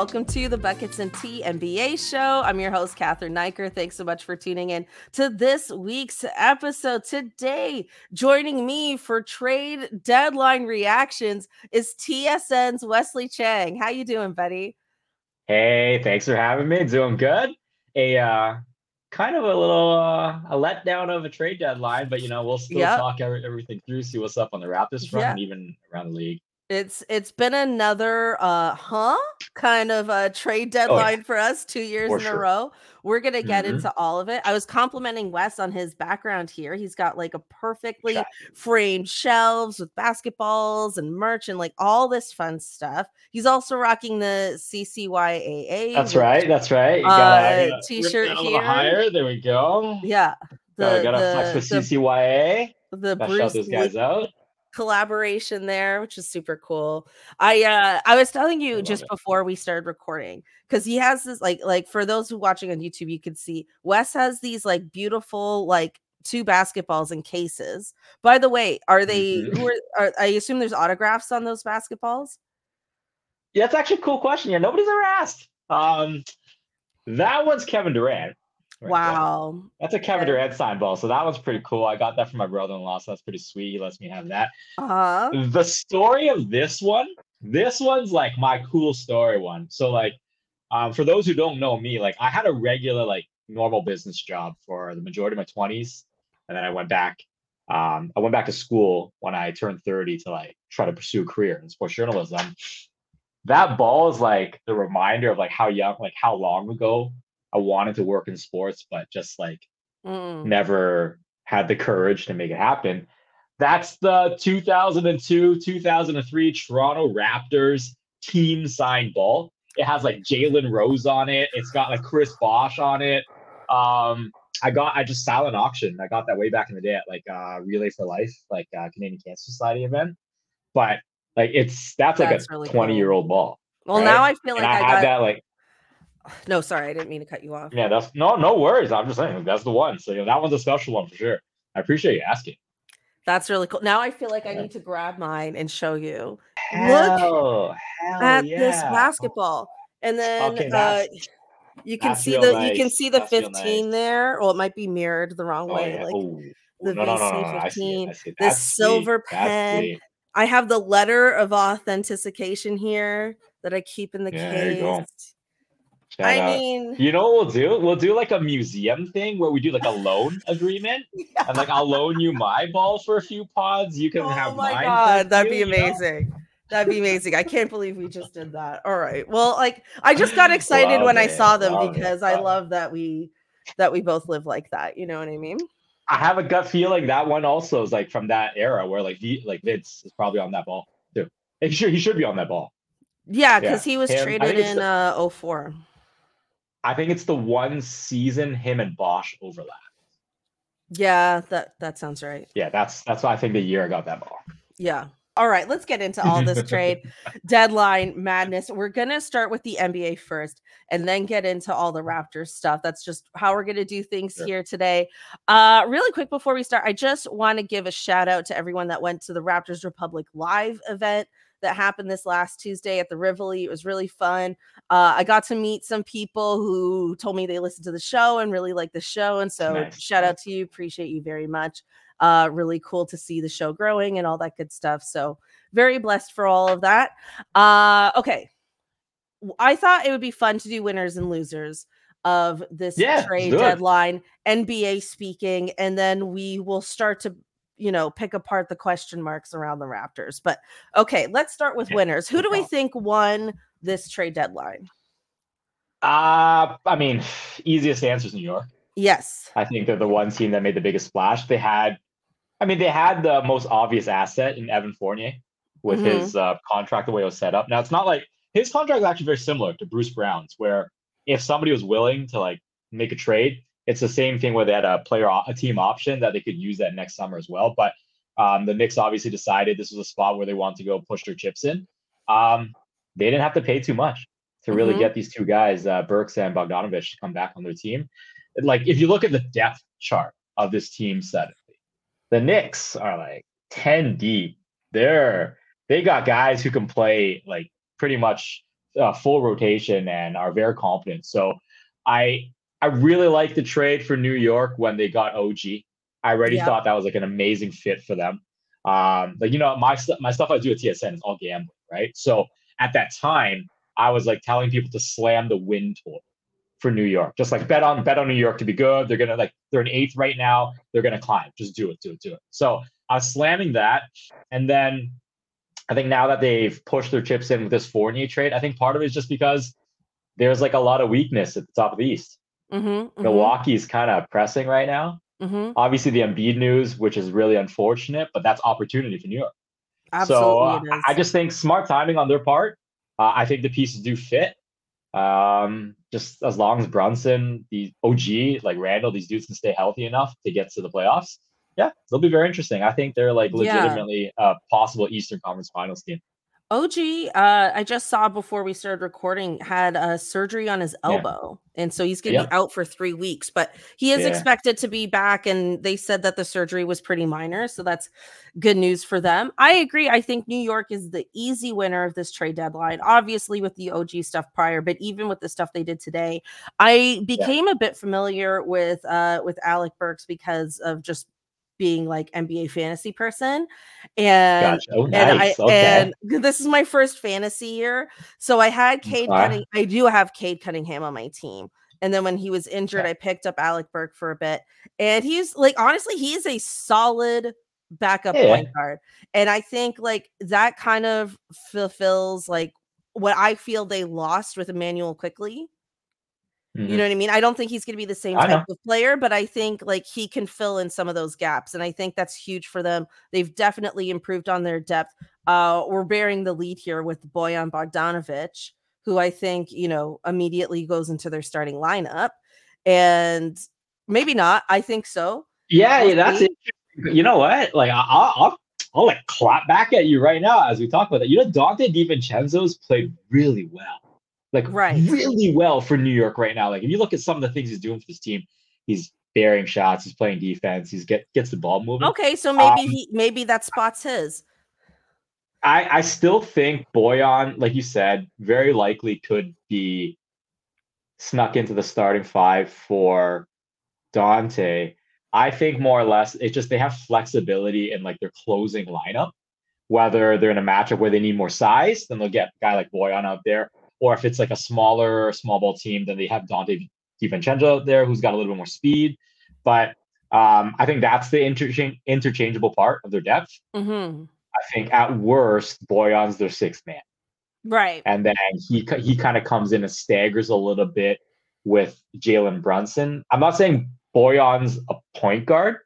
Welcome to the Buckets and Tea NBA show. I'm your host, Cathryn Naiker. Thanks so much for tuning in to this week's episode. Today, joining me for trade deadline reactions is TSN's Wesley Cheng. How you doing, buddy? Hey, thanks for having me. Doing good. A uh, kind of a little uh, a letdown of a trade deadline, but you know we'll still Yep. talk every, everything through, see what's up on the Raptors front, Yeah. and even around the league. It's it's been another uh huh kind of a trade deadline for us two years For in a row. We're gonna get Mhm. into all of it. I was complimenting Wes on his background here. He's got like a perfectly Check. framed shelves with basketballs and merch and like all this fun stuff. He's also rocking the CCYAA. That's right. That's right. You Uh, gotta, gotta t-shirt rip a little here. higher. There we go. Yeah. The gotta the, flex with the, CCYA. the Gotta Bruce guys out. Collaboration there, which is super cool. I uh I was telling you just it. before we started recording because he has this like like for those who watching on YouTube, you can see Wes has these like beautiful like two basketballs in cases. By the way, are they Mhm. who are, are I assume there's autographs on those basketballs? Yeah, that's actually a cool question. Yeah, nobody's ever asked. Um, that one's Kevin Durant. Right there. Wow. That's a Kevin. Durant signed ball. So that one's pretty cool. I got that from my brother-in-law, so that's pretty sweet. He lets me have that. Uh-huh. the story of this one this one's like my cool story one so like um, for those who don't know me like i had a regular like normal business job for the majority of my 20s and then i went back um, i went back to school when i turned 30 to like try to pursue a career in sports journalism that ball is like the reminder of like how young like how long ago i wanted to work in sports but just like Mm. never had the courage to make it happen. That's the 2002 2003 Toronto Raptors team signed ball. It has like Jalen Rose on it. It's got like Chris Bosh on it. Um, I got I just silent auction. I got that way back in the day at like uh, Relay for Life, like uh, Canadian Cancer Society event. But like it's that's like That's a really 20 year old ball. Well, right? now I feel like I, I, had got that like no, sorry, I didn't mean to cut you off. yeah, that's no no worries. I'm just saying that's the one. So you know, that one's a special one for sure. I appreciate you asking. That's really cool. Now I feel like I need to grab mine and show you. Hell, hell at this basketball. And then Okay, uh, you can see the you can see the That's 15 nice. there. Well, it might be mirrored the wrong Oh, way. yeah. Like the no, no, no, no, no. I see VC15, it. I see it. the That's sweet. silver pen. I have the letter of authentication here that I keep in the Yeah, there you go. case. Shout I out. mean, you know what we'll do? We'll do like a museum thing where we do like a loan agreement, and like I'll loan you my ball for a few pods. You can oh have my mine. god, that'd be few, you know? amazing. That'd be amazing. I can't believe we just did that. All right. Well, like I just got excited when I saw them because I love that we that we both live like that. You know what I mean? I have a gut feeling that one also is like from that era where like V like Vince is probably on that ball too. He should he should be on that ball. Yeah, Yeah, because he was him- traded in uh 04. I think it's the one season him and Bosh overlap. Yeah, that that sounds right. Yeah, that's that's why I think the year I got that ball. Yeah. All right, let's get into all this trade deadline madness. We're going to start with the NBA first and then get into all the Raptors stuff. That's just how we're going to do things Sure. here today. Uh really quick before we start, I just want to give a shout out to everyone that went to the Raptors Republic live event that happened this last Tuesday at the Rivoli. It was really fun. Uh, I got to meet some people who told me they listened to the show and really liked the show. And so, Nice. shout out to you. Appreciate you very much. Uh, really cool to see the show growing and all that good stuff. So, very blessed for all of that. Uh, okay. I thought it would be fun to do winners and losers of this Yeah, trade deadline, NBA speaking, and then we will start to you know, pick apart the question marks around the Raptors. But okay, let's start with Yeah, winners. Who do we think won this trade deadline? Uh I mean, easiest answer is New York. Yes. I think they're the one team that made the biggest splash. They had I mean, they had the most obvious asset in Evan Fournier with Mhm. his uh, contract the way it was set up. Now it's not like his contract is actually very similar to Bruce Brown's, where if somebody was willing to like make a trade, it's the same thing where they had a player a team option that they could use that next summer as well. But um, the Knicks obviously decided this was a spot where they wanted to go push their chips in. Um, they didn't have to pay too much to really Mhm. get these two guys, uh, Burks and Bogdanovich, to come back on their team. Like if you look at the depth chart of this team suddenly, the Knicks are like 10 deep. They're they got guys who can play like pretty much uh, full rotation and are very competent. So I I really like the trade for New York when they got OG. I already Yeah. thought that was like an amazing fit for them. Um, like you know, my my stuff I do at TSN is all gambling, right? So at that time, I was like telling people to slam the win total for New York. Just like bet on bet on New York to be good. They're gonna like they're in eighth right now. They're gonna climb. Just do it, do it, do it. So I was slamming that, and then I think now that they've pushed their chips in with this Fournier trade, I think part of it is just because there's like a lot of weakness at the top of the East. Mm-hmm, Milwaukee's kind of pressing right now. hmm Obviously, the Embiid news, which is really unfortunate, but that's opportunity for New York. Absolutely, So uh. I just think smart timing on their part. Uh, I think the pieces do fit. Um, just as long as Brunson, the OG, like Randle, these dudes can stay healthy enough to get to the playoffs. Yeah, they'll be very interesting. I think they're like Yeah. legitimately a possible Eastern Conference Finals team. OG, uh, I just saw before we started recording, had a surgery on his Yeah. elbow. And so he's going to Yeah. be out for three weeks, but he is Yeah. expected to be back. And they said that the surgery was pretty minor. So that's good news for them. I agree. I think New York is the easy winner of this trade deadline, obviously with the OG stuff prior, but even with the stuff they did today, I became a bit familiar with uh, with Alec Burks because of just being like NBA fantasy person. And Gotcha. Oh, and I okay. and this is my first fantasy year. So I had Cade Okay. Cunning. I do have Cade Cunningham on my team. And then when he was injured, Okay. I picked up Alec Burke for a bit. And he's like honestly, he is a solid backup Yeah. point guard. And I think like that kind of fulfills like what I feel they lost with Immanuel Quickley. Mhm. You know what I mean? I don't think he's going to be the same type of player, but I think like he can fill in some of those gaps, and I think that's huge for them. They've definitely improved on their depth. Uh, we're bearing the lead here with Boyan Bogdanovich, who I think you know immediately goes into their starting lineup, and maybe not. I think so. Yeah, yeah, that's it. You know what? Like, I- I'll, I'll, I'll like clap back at you right now as we talk about that. You know, Donte DiVincenzo's played really well, like Right. really well for New York right now. Like, if you look at some of the things he's doing for this team, he's bearing shots, he's playing defense, he's get gets the ball moving. Okay, so maybe Um, he maybe that spot's his. I, I still think Boyan, like you said, very likely could be snuck into the starting five for Donte. I think more or less it's just they have flexibility in like their closing lineup. Whether they're in a matchup where they need more size, then they'll get a guy like Boyan out there. Or if it's like a smaller small ball team, then they have Donte DiVincenzo out there who's got a little bit more speed. But um, I think that's the interchange interchangeable part of their depth. hmm I think at worst, Boyan's their sixth man, Right. and then he he kind of comes in and staggers a little bit with Jalen Brunson. I'm not saying Boyan's a point guard,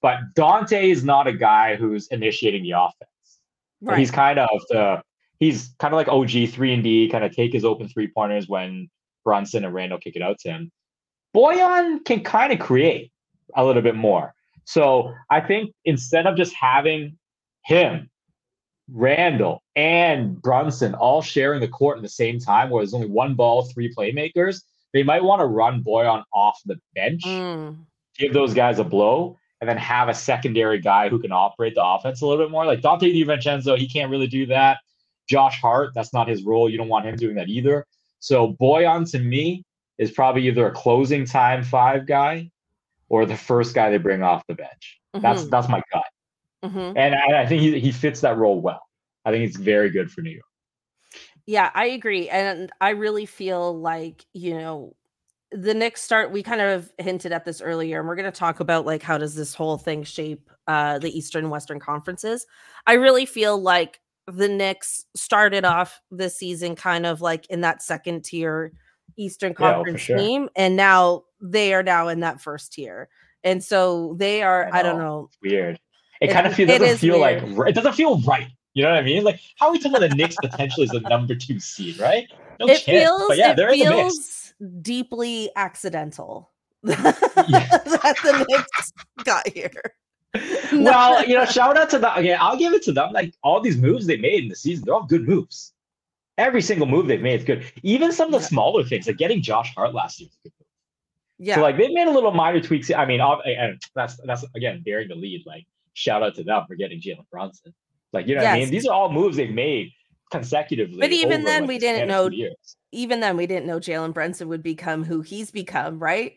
but Donte is not a guy who's initiating the offense. Right. He's kind of the he's kind of like OG three and D, kind of take his open three pointers when Brunson and Randle kick it out to him. Boyan can kind of create a little bit more. So I think instead of just having him, Randle, and Brunson all sharing the court at the same time, where there's only one ball, three playmakers, they might want to run Boyan off the bench, Mm. give those guys a blow, and then have a secondary guy who can operate the offense a little bit more. Like Donte DiVincenzo, he can't really do that. Josh Hart, that's not his role. You don't want him doing that either. So Boyan to me is probably either a closing time five guy or the first guy they bring off the bench. That's Mhm. that's my gut. Mhm. And I, I think he, he fits that role well. I think it's very good for New York. Yeah, I agree. And I really feel like, you know, the Knicks start, we kind of hinted at this earlier, and we're going to talk about like how does this whole thing shape uh, the Eastern Western conferences. I really feel like the Knicks started off this season kind of like in that second tier Eastern Yeah, oh, Conference sure. team, and now they are now in that first tier. and so they are. I, I don't know. Weird. It, It- kind of feel, it doesn't feel like weird. ri- it doesn't feel right. You know what I mean? Like how are we talking about the Knicks potentially as the number two seed, right? No it chance. feels. but yeah, they're in the mix. feels deeply accidental Yeah. that the Knicks got here. Well, you know, shout out to them. Again, I'll give it to them. Like all these moves they made in the season, they're all good moves. Every single move they've made is good. Even some of the Yeah. smaller things, like getting Josh Hart last year. was a good move. yeah, So like they've made a little minor tweaks. I mean, and that's that's again bearing the lead. Like shout out to them for getting Jalen Brunson. Like you know what I mean? These are all moves they've made consecutively. But even then, like, we didn't know even then we didn't know Jalen Brunson would become who he's become, right?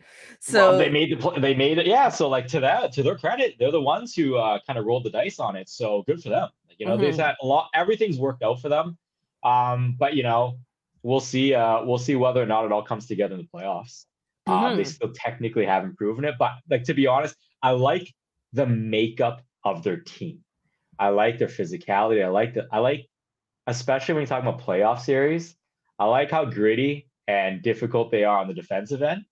Well, So they made the pl- they made it. Yeah. So like to that to their credit, they're the ones who uh, kind of rolled the dice on it. So good for them. Like, you know, they've Mhm. had a lot. Everything's worked out for them. Um, but you know, we'll see. Uh, we'll see whether or not it all comes together in the playoffs. Um, they Mhm. still technically haven't proven it, but like to be honest, I like the makeup of their team. I like their physicality. I like the. I like, especially when you talk about playoff series. I like how gritty and difficult they are on the defensive end.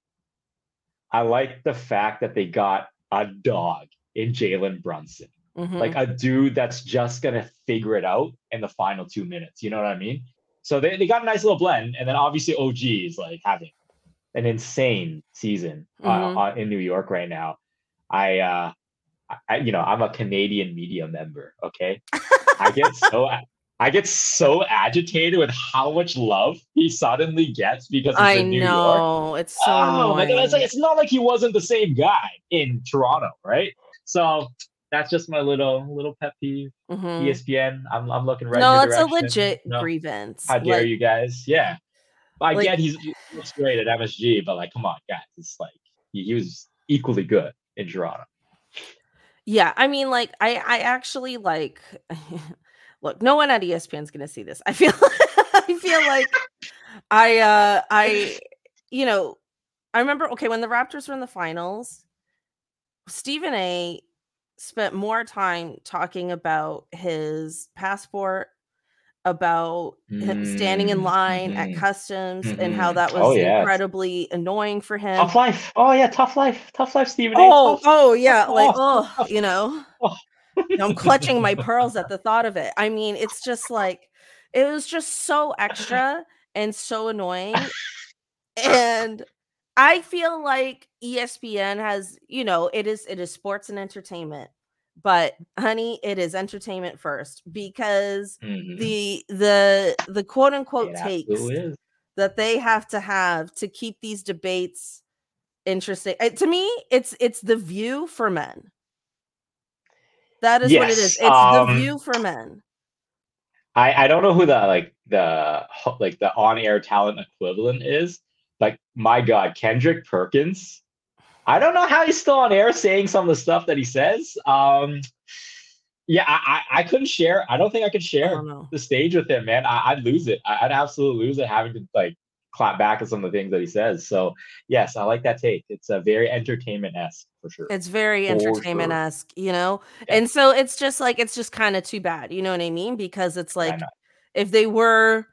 I like the fact that they got a dog in Jalen Brunson, mhm. like a dude that's just gonna figure it out in the final two minutes. You know what I mean? So they, they got a nice little blend, and then obviously OG is like having an insane season uh, Mhm. uh, in New York right now. I, uh, I, you know, I'm a Canadian media member. Okay, I get so I get so agitated with how much love he suddenly gets because he's I in New York. know it's so Oh, my God, it's, like, it's not like he wasn't the same guy in Toronto, right? So that's just my little little pet peeve. Mhm. ESPN, I'm I'm looking right. no, your it's a legit No, grievance. How dare Like, you guys? Yeah, I like- get he's he looks great at MSG, but like, come on, guys, it's like he, he was equally good in Toronto. Yeah, I mean, like, I I actually like. look, no one at ESPN is going to see this. I feel, I feel like, I, uh, I, you know, I remember. Okay, when the Raptors were in the finals, Stephen A. spent more time talking about his passport, about him standing in Mm, line at mhm, customs, and how mhm. that was Oh, yes. incredibly annoying for him. Tough life. Oh yeah, tough life. Tough life, Stephen. A. Oh, oh yeah, like Oh, oh, you know. oh. I'm clutching my pearls at the thought of it. I mean, it's just like it was just so extra and so annoying. And I feel like ESPN has, you know, it is it is sports and entertainment. But honey, it is entertainment first because Mhm. the the the quote unquote It takes that they have to have to keep these debates interesting. Uh, to me, it's it's the view for men. That is what it is. It's um, the view for men. I I don't know who the like the like the on air talent equivalent is. Like my God, Kendrick Perkins. I don't know how he's still on air saying some of the stuff that he says. Um, yeah, I I, I couldn't share. I don't think I could share the stage with him, man. I, I'd lose it. I, I'd absolutely lose it having to like clap back at some of the things that he says. So yes, I like that take. It's a very entertainment esque for sure. It's very entertainment esque, you know? Yeah. And so it's just like, it's just kind of too bad. You know what I mean? Because it's like, if they were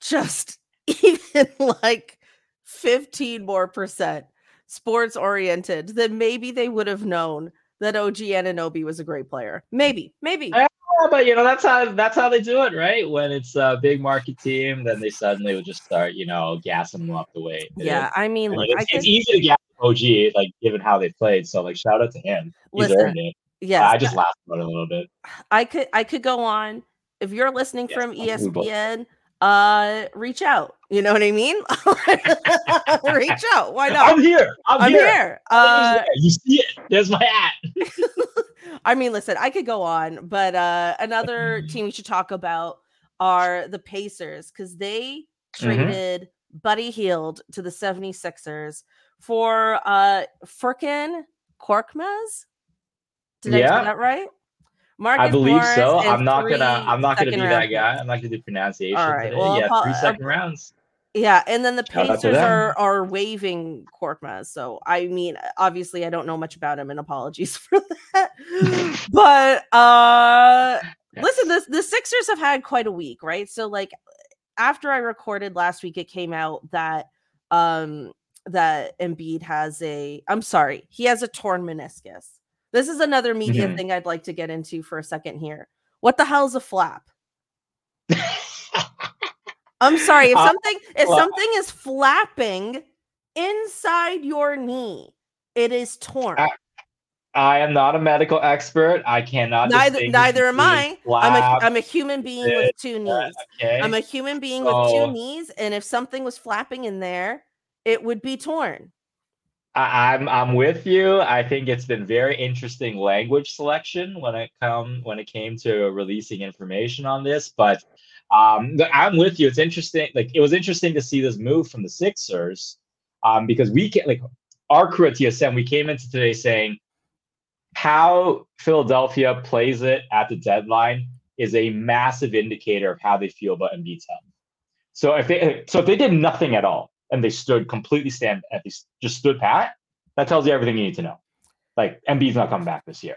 just even like 15 more percent sports oriented, then maybe they would have known that OG Anunoby was a great player. Maybe, maybe. Yeah, but you know that's how that's how they do it, right? When it's a big market team, then they suddenly would just start, you know, gassing them up the way. Yeah, did. I mean, look, it's, I it's easy to gas OG, like given how they played. So like, shout out to him. He's Listen, earned it. yes, I just laughed about it a little bit. I could I could go on. If you're listening Yes, from ESPN, uh reach out. You know what I mean? reach out. Why not? I'm here. I'm, I'm here. here. Uh. You see it? There's my hat. I mean, listen, I could go on, but uh another Mhm. team we should talk about are the Pacers because they Mhm. traded Buddy Hield to the 76ers for uh Furkan Korkmaz. Did I Yeah. do that right? Marcus I believe Morris so. I'm not gonna. I'm not gonna be second that guy. I'm not gonna do pronunciation All right, today. well, yeah, apo- three uh, rounds. Yeah, and then the Shout Pacers are are waiving Korkmaz. So I mean, obviously, I don't know much about him, and apologies for that. but uh listen, the the Sixers have had quite a week, right? So like after I recorded last week, it came out that um that Embiid has a I'm sorry, he has a torn meniscus. This is another media Mhm. thing I'd like to get into for a second here. What the hell's a flap? I'm sorry, if Uh, something if well- something is flapping inside your knee, it is torn. Uh, I am not a medical expert. I cannot. neither neither am I. I'm a flap, I'm a human being with two knees. Okay. I'm a human being with two knees, and if something was flapping in there, it would be torn. I, I'm I'm with you. I think it's been very interesting language selection when it come when it came to releasing information on this. But um, I'm with you. It's interesting. Like it was interesting to see this move from the Sixers, um, because we can like our crew at TSN. We came into today saying how Philadelphia plays it at the deadline is a massive indicator of how they feel about Embiid's health. So if they so if they did nothing at all and they stood completely stand at least just stood pat, that tells you everything you need to know. Like Embiid's not coming back this year.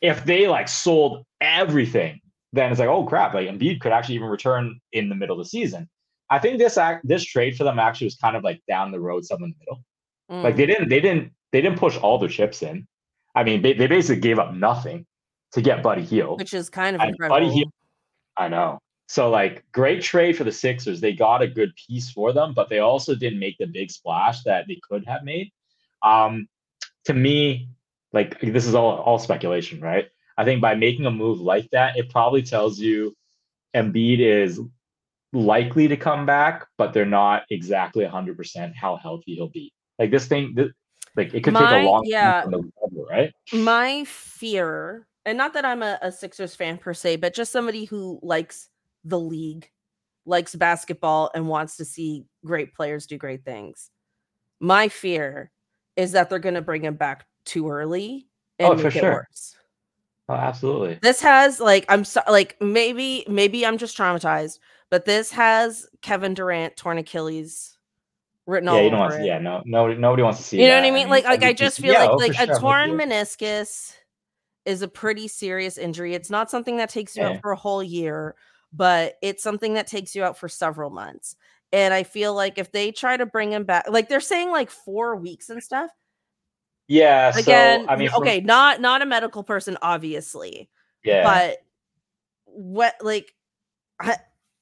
If they like sold everything, then it's like, oh crap, like Embiid could actually even return in the middle of the season. I think this act this trade for them actually was kind of like down the road, somewhere in the middle. Like Mm. they didn't they didn't they didn't push all their chips in. I mean, they, they basically gave up nothing to get Buddy Hield. which is kind of And incredible. Buddy Hield, I know. So like great trade for the Sixers. They got a good piece for them, but they also didn't make the big splash that they could have made. Um, to me, like this is all all speculation, right? I think by making a move like that, it probably tells you Embiid is likely to come back, but they're not exactly 100% how healthy he'll be. Like this thing, this, like it could take a long yeah. time recover, right? My fear, and not that I'm a, a Sixers fan per se, but just somebody who likes the league, likes basketball, and wants to see great players do great things. My fear is that they're going to bring him back too early and Oh, for make it sure. worse. Oh, absolutely. This has like I'm so, like maybe maybe I'm just traumatized, but this has Kevin Durant torn Achilles written all Yeah, you don't over want it. to. Yeah, no, nobody, nobody wants to see. you know what I mean? Like like I just feel yeah, like oh, like a sure, torn meniscus is a pretty serious injury. It's not something that takes you Yeah. out for a whole year, but it's something that takes you out for several months. And I feel like if they try to bring him back, like they're saying like four weeks and stuff. Yeah. Again, so I mean, from- okay, not not a medical person, obviously, Yeah. but what like I,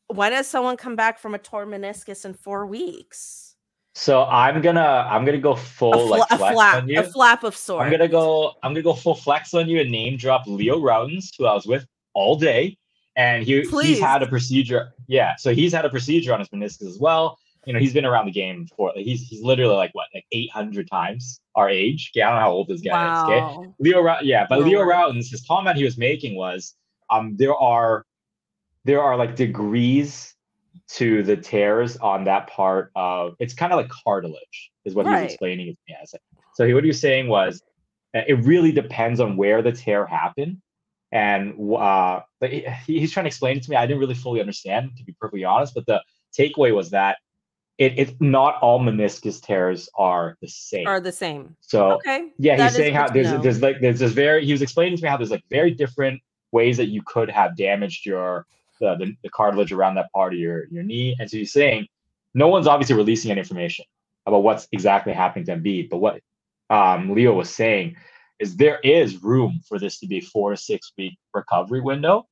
when has someone come back from a torn meniscus in four weeks? so I'm gonna I'm gonna go full fla- like a flex flap, on you. a flap of sorts. I'm gonna go I'm gonna go full flex on you and name drop Leo Rautins, who I was with all day, and he Please. he's had a procedure. Yeah, so he's had a procedure on his meniscus as well. You know, he's been around the game for like, he's he's literally like what like 800 times our age. Okay, I don't know how old this guy is. Okay, Wow. Leo, yeah, but Leo. Rautins, his comment he was making was, um, there are, there are like degrees to the tears on that part of. It's kind of like cartilage, is what he Right. was explaining it to me as. So he, what he was saying was, uh, it really depends on where the tear happened, and uh, he, he's trying to explain it to me. I didn't really fully understand, to be perfectly honest. But the takeaway was that it, it's not all meniscus tears are the same. Are the same. so Okay. yeah, that he's saying how there's know. there's like there's this very he was explaining to me how there's like very different ways that you could have damaged your the, the, the cartilage around that part of your your knee. And so he's saying no one's obviously releasing any information about what's exactly happening to Embiid, but what um, Leo was saying is there is room for this to be four to six week recovery window.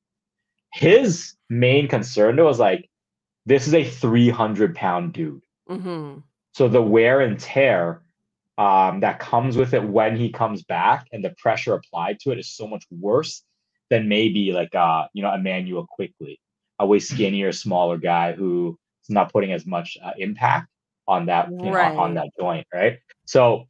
His main concern though was like this is a 300 pound dude. hmm So the wear and tear um, that comes with it when he comes back and the pressure applied to it is so much worse than maybe like uh, you know Immanuel Quickley, a way skinnier, smaller guy who is not putting as much uh, impact on that you know, on- on that joint, right? So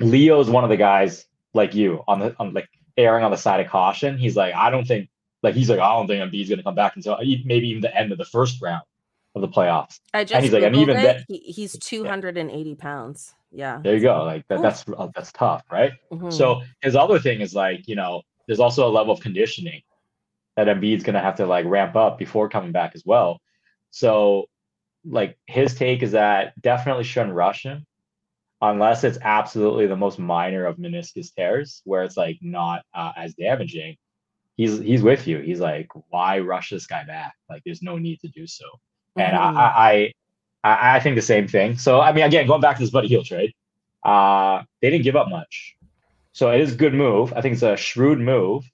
Leo is one of the guys like you on the on like erring on the side of caution. He's like, I don't think like he's like, I don't think Embiid's gonna come back until maybe even the end of the first round of the playoffs. I just he's like, and even then- he, he's 280 pounds. Yeah. There you go. Like that, that's uh, that's tough, right? Mhm. So his other thing is like, you know, there's also a level of conditioning that Embiid's gonna have to like ramp up before coming back as well. So like his take is that definitely shouldn't rush him unless it's absolutely the most minor of meniscus tears where it's like not uh, as damaging. He's he's with you. He's like, why rush this guy back? Like there's no need to do so. And Mhm. I, I I, I think the same thing. So I mean, again, going back to this Buddy Hield trade, uh, they didn't give up much, so it is a good move. I think it's a shrewd move,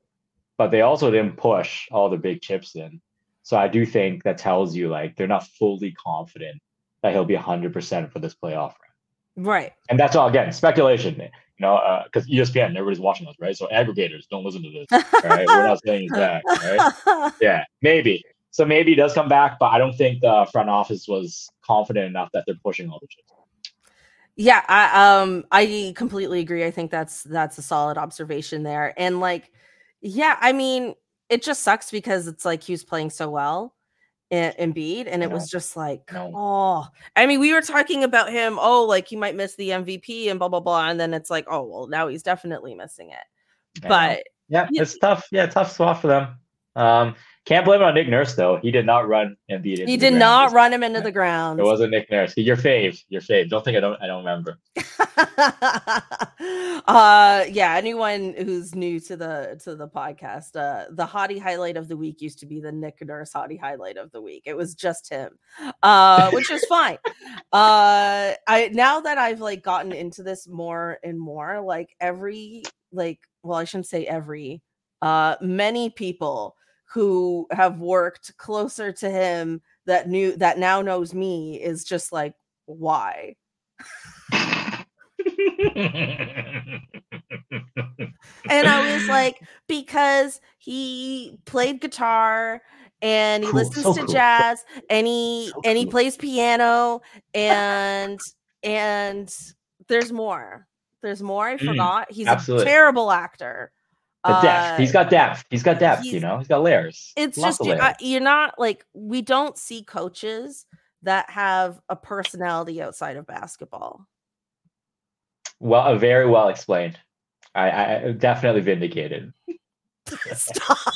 but they also didn't push all the big chips in. So I do think that tells you like they're not fully confident that he'll be 100% for this playoff round. Right. And that's all again speculation, you know, because uh, ESPN, everybody's watching us, right? So aggregators, don't listen to this. Right? We're not saying back, right? Yeah, maybe. So maybe he does come back, but I don't think the front office was confident enough that they're pushing all the chips. Yeah, I um I completely agree. I think that's that's a solid observation there. And like, yeah, I mean, it just sucks because it's like he was playing so well Embiid, and it was just like, No. oh, I mean, we were talking about him, oh, like he might miss the MVP and blah blah blah, and then it's like, oh, well, now he's definitely missing it. Know. But yeah, Yeah. it's tough. Yeah, tough spot for them. Um, can't blame it on Nick Nurse though. He did not run and beat it. he did not run him into the ground. It wasn't Nick Nurse. Your fave. Your fave. Don't think I don't. I don't remember. uh yeah anyone who's new to the to the podcast uh the hottie highlight of the week used to be the nick nurse hottie highlight of the week it was just him uh which is fine uh i now that i've like gotten into this more and more like every like well i shouldn't say every uh many people who have worked closer to him that knew that now knows me is just like why and I was like, because he played guitar and he Cool, listens so to cool, jazz and he so and he cool. plays piano and and there's more. There's more. I Mm, forgot. He's absolutely. a terrible actor. The depth. He's Uh, got depth. He's got depth. You know, he's got layers. it's Lots just layers. uh, you're not like we don't see coaches that have a personality outside of basketball. well, uh, very well explained. I, I definitely vindicated. Stop.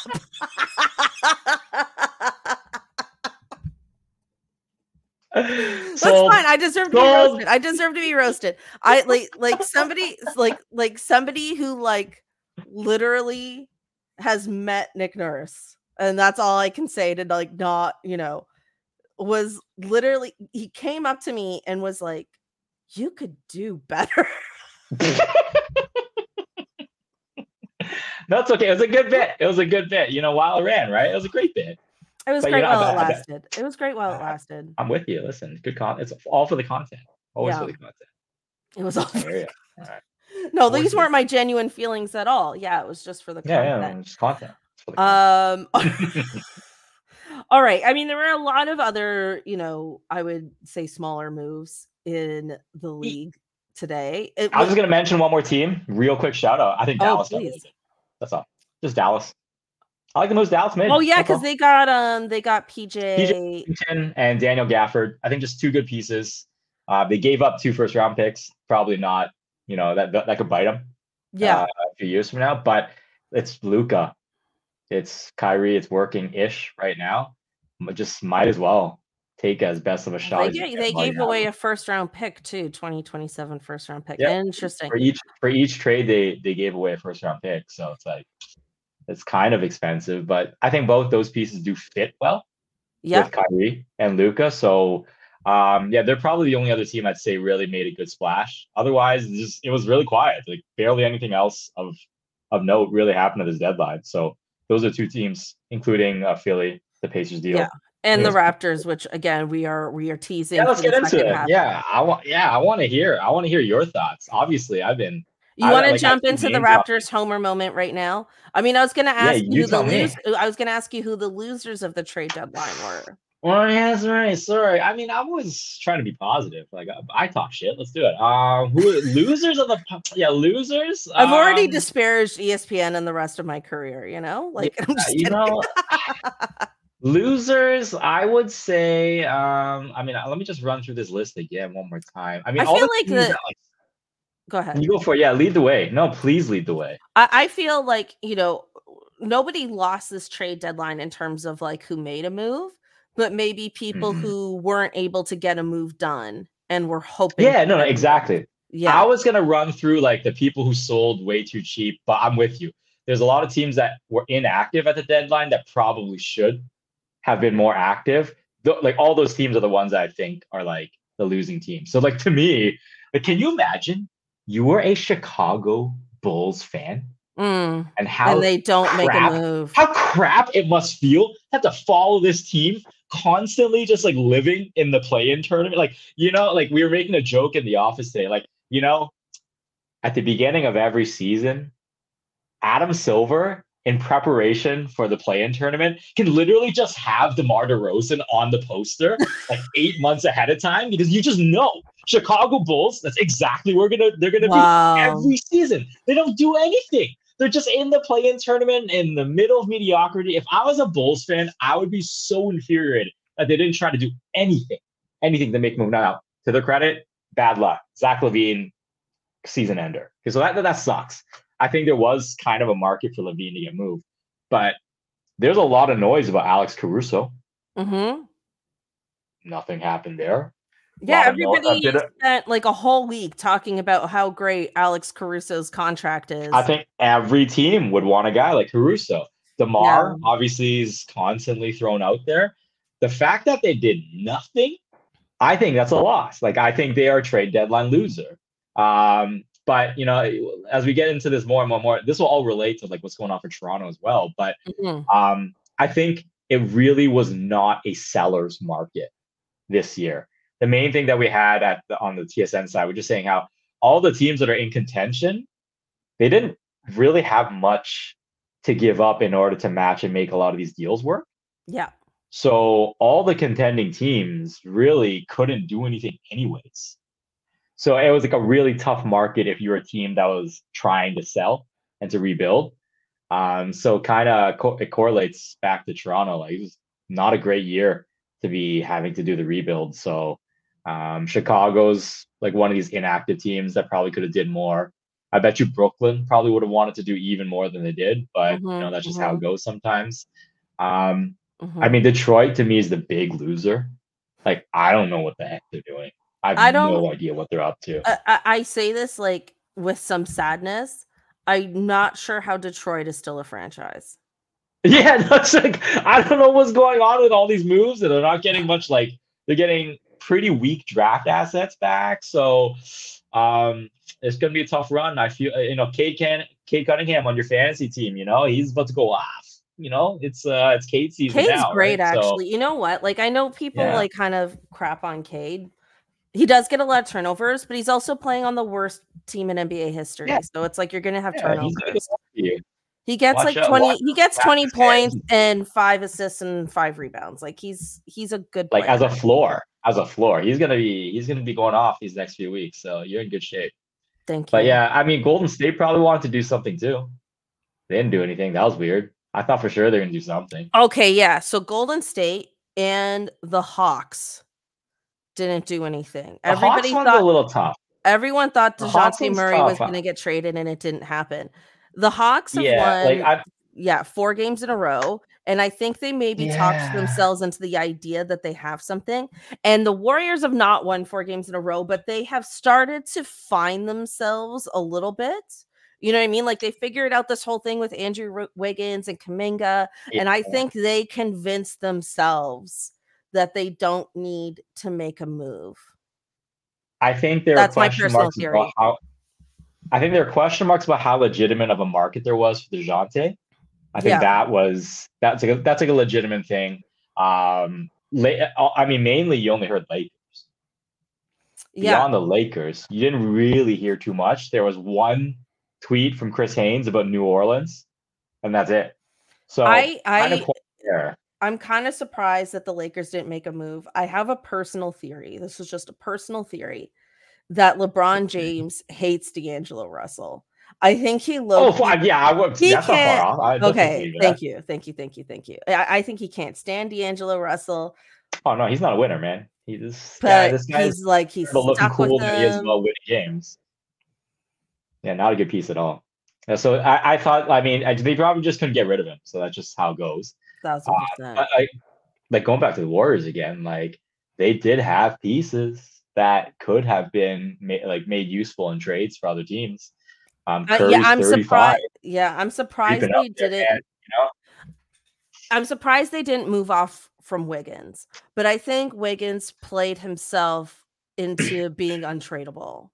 That's Sold. fine. I deserve to be roasted. I deserve to be roasted. I like like somebody like like somebody who like literally has met Nick Nurse, and that's all I can say to like not you know was literally he came up to me and was like, "You could do better." no, it's okay. It was a good bit. It was a good bit. You know, while it ran, right? It was a great bit. It was But, you great know, while it bet- I bet- lasted. It was great while it uh, lasted. I'm with you. Listen, good con. It's all for the content. Always Yeah. for the content. It was all ya. no, these weren't my genuine feelings at all. Yeah, it was just for the Yeah, content. yeah, just content. Um all right. I mean, there were a lot of other, you know, I would say smaller moves in the league today. It I was was- just gonna mention one more team. Real quick shout out. I think Oh, Dallas. please. That's all. Just Dallas. I like the moves Dallas made. oh yeah, because they got um they got PJ. Washington and Daniel Gafford. I think just two good pieces. Uh, they gave up two first round picks. Probably not. You know that that, that could bite them. Yeah, uh, a few years from now. But it's Luka, it's Kyrie. It's working ish right now. Just might as well take as best of a shot. they, you they gave away a first round pick too, 2027 first round pick. Yeah, Interesting. for each for each trade. They they gave away a first round pick, so it's like it's kind of expensive. But I think both those pieces do fit well. Yeah, with Kyrie and Luka. So um, yeah, they're probably the only other team I'd say really made a good splash. Otherwise, it's just it was really quiet. Like barely anything else of of note really happened at this deadline. So those are two teams, including uh, Philly, the Pacers deal. Yeah. and the. Raptors, which again we are we are teasing. Yeah, let's get into it. half. Yeah, I want. Yeah, I want to hear. I want to hear your thoughts. Obviously, I've been. You want to like, jump into the names off- Raptors homer moment right now? I mean, I was going to ask you you, the lose. I was going to ask you who the losers of the trade deadline were. Well, yeah, that's right. Sorry. I mean, I'm always trying to be positive. Like I, I talk shit. Let's do it. Um, who losers of the? Yeah, losers. I've already um, disparaged E ESPN and the rest of my career. You know, like I'm just you know losers i would say um i mean let me just run through this list again one more time i mean I all feel the like the- like, Go ahead. you go for it yeah lead the way no please lead the way I, I feel like you know nobody lost this trade deadline in terms of like who made a move, but maybe people Mhm. who weren't able to get a move done and were hoping. yeah no no get a move. exactly Yeah. i was gonna run through like the people who sold way too cheap but i'm with you there's a lot of teams that were inactive at the deadline that probably should have been more active th- like all those teams are the ones I think are like the losing teams. So like to me, like can you imagine you were a Chicago Bulls fan Mm. and how And they don't make a move. how crap it must feel to have to follow this team constantly just like living in the play-in tournament like you know like we were making a joke in the office today like you know at the beginning of every season adam silver in preparation for the play-in tournament can literally just have DeMar DeRozan on the poster like eight months ahead of time because you just know Chicago Bulls. That's exactly where gonna they're gonna be every season. They don't do anything. They're just in the play-in tournament in the middle of mediocrity. If I was a Bulls fan, I would be so infuriated that they didn't try to do anything, anything to make move. Now, to their credit, bad luck. Zach LaVine, season ender. Because that, that that sucks. I think there was kind of a market for LaVine to get moved, but there's a lot of noise about Alex Caruso. hmm Nothing happened there. Yeah, Lot of no- a everybody of- spent like a whole week talking about how great Alex Caruso's contract is. I think every team would want a guy like Caruso. DeMar obviously is constantly thrown out there. The fact that they did nothing, I think that's a loss. Like I think they are a trade deadline loser. Um, but you know, as we get into this more and more, and more this will all relate to like what's going on for Toronto as well. But Mhm. um, I think it really was not a seller's market this year. The main thing that we had at the, on the TSN side, we're just saying how all the teams that are in contention, they didn't really have much to give up in order to match and make a lot of these deals work. Yeah. So all the contending teams really couldn't do anything anyways. So it was like a really tough market if you were a team that was trying to sell and to rebuild. Um, so kind of co- it correlates back to Toronto. Like it was not a great year to be having to do the rebuild. So um, Chicago's like one of these inactive teams that probably could have did more. I bet you Brooklyn probably would have wanted to do even more than they did, but you know that's just how it goes sometimes. Um, Mhm. I mean, Detroit to me is the big loser. Like, I don't know what the heck they're doing. I have I don't- no idea what they're up to. I, I, I say this like with some sadness. I'm not sure how Detroit is still a franchise. yeah, that's like I don't know what's going on with all these moves, and they're not getting much. Like, they're getting pretty weak draft assets back. So, um, it's gonna be a tough run. I feel you know, Cade can Cade Cunningham on your fantasy team. You know, he's about to go off. You know, it's uh, it's Cade season Cade's now. great, right? So- actually. you know what? Like, I know people Yeah. like kind of crap on Cade. He does get a lot of turnovers, but he's also playing on the worst team in NBA history. Yeah. So it's like you're gonna have yeah, turnovers. He's gonna go off for you. He gets Watch like out- 20 watch he gets 20 points and five assists and five rebounds. Like he's he's a good like as a floor, as a floor, he's gonna be he's gonna be going off these next few weeks. So you're in good shape. Thank you. But yeah, I mean, Golden State probably wanted to do something too. They didn't do anything. That was weird. I thought for sure they're gonna do something. Okay, yeah. So Golden State and the Hawks didn't do anything. The Everybody Hawks thought a little tough. everyone thought Dejounte Murray was gonna get traded and it didn't happen. The Hawks have Yeah, won like yeah, four games in a row. And I think they maybe talked themselves into the idea that they have something. And the Warriors have not won four games in a row, but they have started to find themselves a little bit. You know what I mean? Like they figured out this whole thing with Andrew Wi- Wiggins and Kuminga. And I think they convinced themselves that they don't need to make a move. I think there That's are question personal marks theory. about how. I think there are question marks about how legitimate of a market there was for Dejounte. I think Yeah. that was that's like a, that's like a legitimate thing. Um, la- I mean, mainly you only heard Lakers. Yeah. beyond the Lakers, you didn't really hear too much. There was one tweet from Chris Haynes about New Orleans, and that's it. So I I there. I'm kind of surprised that the Lakers didn't make a move. I have a personal theory. This is just a personal theory that LeBron James hates D'Angelo Russell. I think he oh, looks. Oh, yeah, I would. He That's can't- far off. I okay, thank you, thank you, thank you, thank you. I, I think he can't stand D'Angelo Russell, Oh no, he's not a winner, man. He this but guy, this guy's he's like he's looking cool he is about winning games. Yeah, not a good piece at all. Yeah, so I, I thought, I mean, I, they probably just couldn't get rid of him. So that's just how it goes. Thousand percent. But like, like going back to the Warriors again, like they did have pieces that could have been ma- like made useful in trades for other teams. Um, Uh, yeah, I'm surprised. Yeah, I'm surprised they didn't. you know? I'm surprised they didn't move off from Wiggins, but I think Wiggins played himself into being untradeable.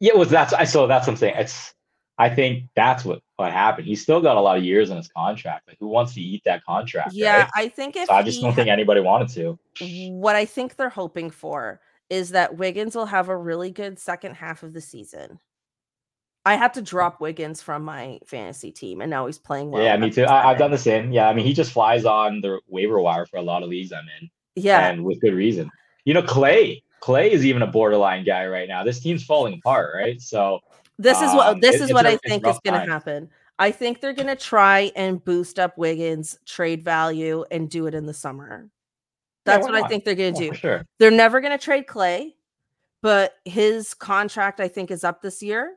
Yeah, well, that's I so that's what I'm saying. It's I think that's what what happened. He's still got a lot of years in his contract. Like, who wants to eat that contract? Yeah, right? I think if So I just don't think anybody wanted to. what I think they're hoping for is that Wiggins will have a really good second half of the season. I had to drop Wiggins from my fantasy team, and now he's playing well. yeah, me too. I, I've done the same. Yeah, I mean, he just flies on the waiver wire for a lot of leagues I'm in, Yeah, and with good reason. You know, Clay. Clay is even a borderline guy right now. This team's falling apart, right? So this is what um, this is what I think is going to happen. I think they're going to try and boost up Wiggins' trade value and do it in the summer. Yeah, That's why what I think they're going to oh, do. sure. They're never going to trade Clay, but his contract I think is up this year.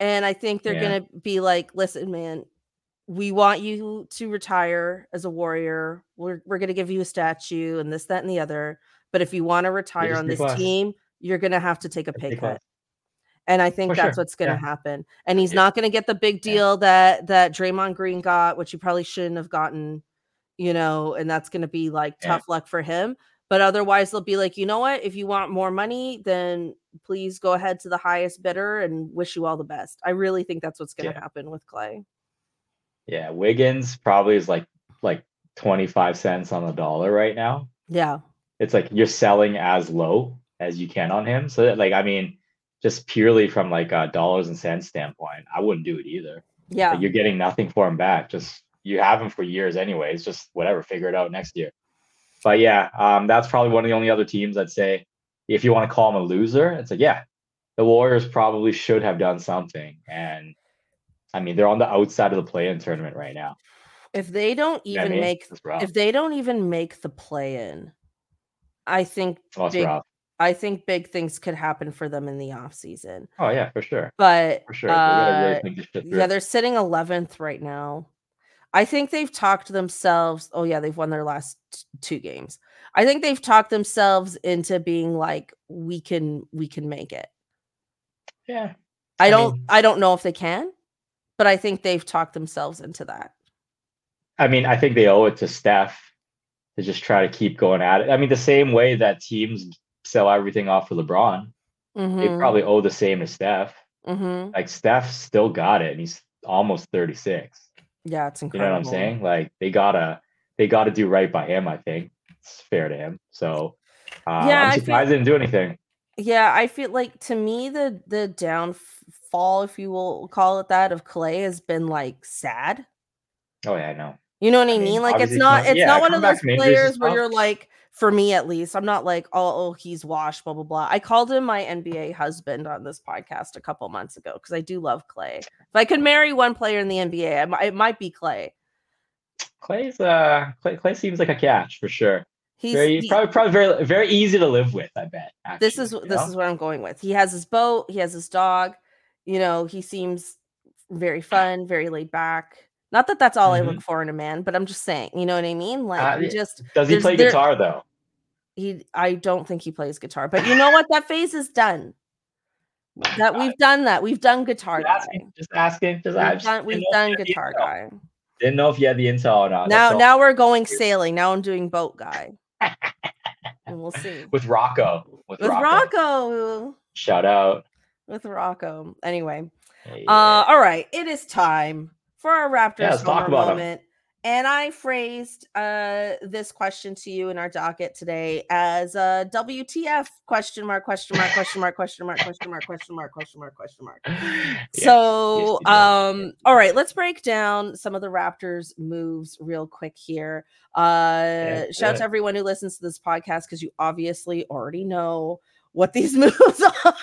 And I think they're Yeah. going to be like, "Listen, man, we want you to retire as a warrior. We're we're going to give you a statue and this that and the other, but if you want to retire on this less. team, you're going to have to take a pay cut." And I think For that's sure, what's going to yeah. happen. And he's Yeah. not going to get the big Yeah. deal that that Draymond Green got, which he probably shouldn't have gotten, you know, and that's going to be like Yeah. tough luck for him. But otherwise, they'll be like, you know what? If you want more money, then please go ahead to the highest bidder and wish you all the best. I really think that's what's going to Yeah. happen with Clay. Yeah, Wiggins probably is like like 25 cents on the dollar right now. Yeah. It's like you're selling as low as you can on him. So that, like I mean, just purely from like a dollars and cents standpoint, I wouldn't do it either. Yeah. Like, you're getting nothing for him back. Just you have him for years anyways. Just whatever, figure it out next year. But yeah, um, that's probably one of the only other teams I'd say if you want to call him a loser, it's like yeah, the Warriors probably should have done something. And I mean, they're on the outside of the play-in tournament right now. If they don't You know I even mean? make It's if they don't even make the play in, I think Oh, big rough. I think big things could happen for them in the off season. Oh yeah, for sure, But for sure. Uh, really think this shit through. yeah, they're sitting 11th right now. I think they've talked themselves. Oh yeah, they've won their last t- two games. I think they've talked themselves into being like, we can, we can make it. yeah. I I don't, mean- I don't know if they can, but I think they've talked themselves into that. I mean, I think they owe it to Steph to just try to keep going at it. I mean, the same way that teams sell everything off for LeBron, they Mhm, probably owe the same to Steph. mhm. Like Steph still got it, and he's almost 36. Yeah, it's incredible. You know what I'm saying? Like they gotta they gotta do right by him. I think it's fair to him. So uh, Yeah, I I'm surprised they didn't do anything. Yeah, I feel like to me the the downfall, if you will call it that, of Clay has been like sad. Oh yeah, I know. You know what I, I mean? mean, Like it's not it's yeah, not one of those from injuries is players where you're like, for me at least, I'm not like, oh, oh, he's washed, blah blah blah. I called him my NBA husband on this podcast a couple months ago because I do love Clay. If I could marry one player in the NBA, I it might be Clay. Clay's uh Clay, Clay seems like a catch for sure. He's Very he- probably probably very very easy to live with. I bet. this is this know? is what I'm going with. He has his boat, he has his dog. You know, he seems very fun, very laid back. Not that that's all I look for in a man, but I'm just saying, you know what I mean? Like Mm-hmm. Uh, just Does he play there- guitar though? he I don't think he plays guitar, but you know what? That phase is done. That we've done that. We've done guitar Just guy. asking. Just asking. Just, We've I just done, we've done you had the guitar guy. Didn't know if you had the intel or not. Now now we're going sailing. Now I'm doing boat guy. and we'll see. with Rocco. With, With Rocco. Rocco. Shout out. With Rocco. Anyway. Hey, Uh, all right, it is time for our Raptors Yeah, let's talk about moment. And I phrased uh, this question to you in our docket today as a WTF question mark question mark question mark question mark question mark question mark question mark question mark. So, um, all right, let's break down some of the Raptors moves real quick here. Uh, shout out to everyone who listens to this podcast because you obviously already know what these moves are.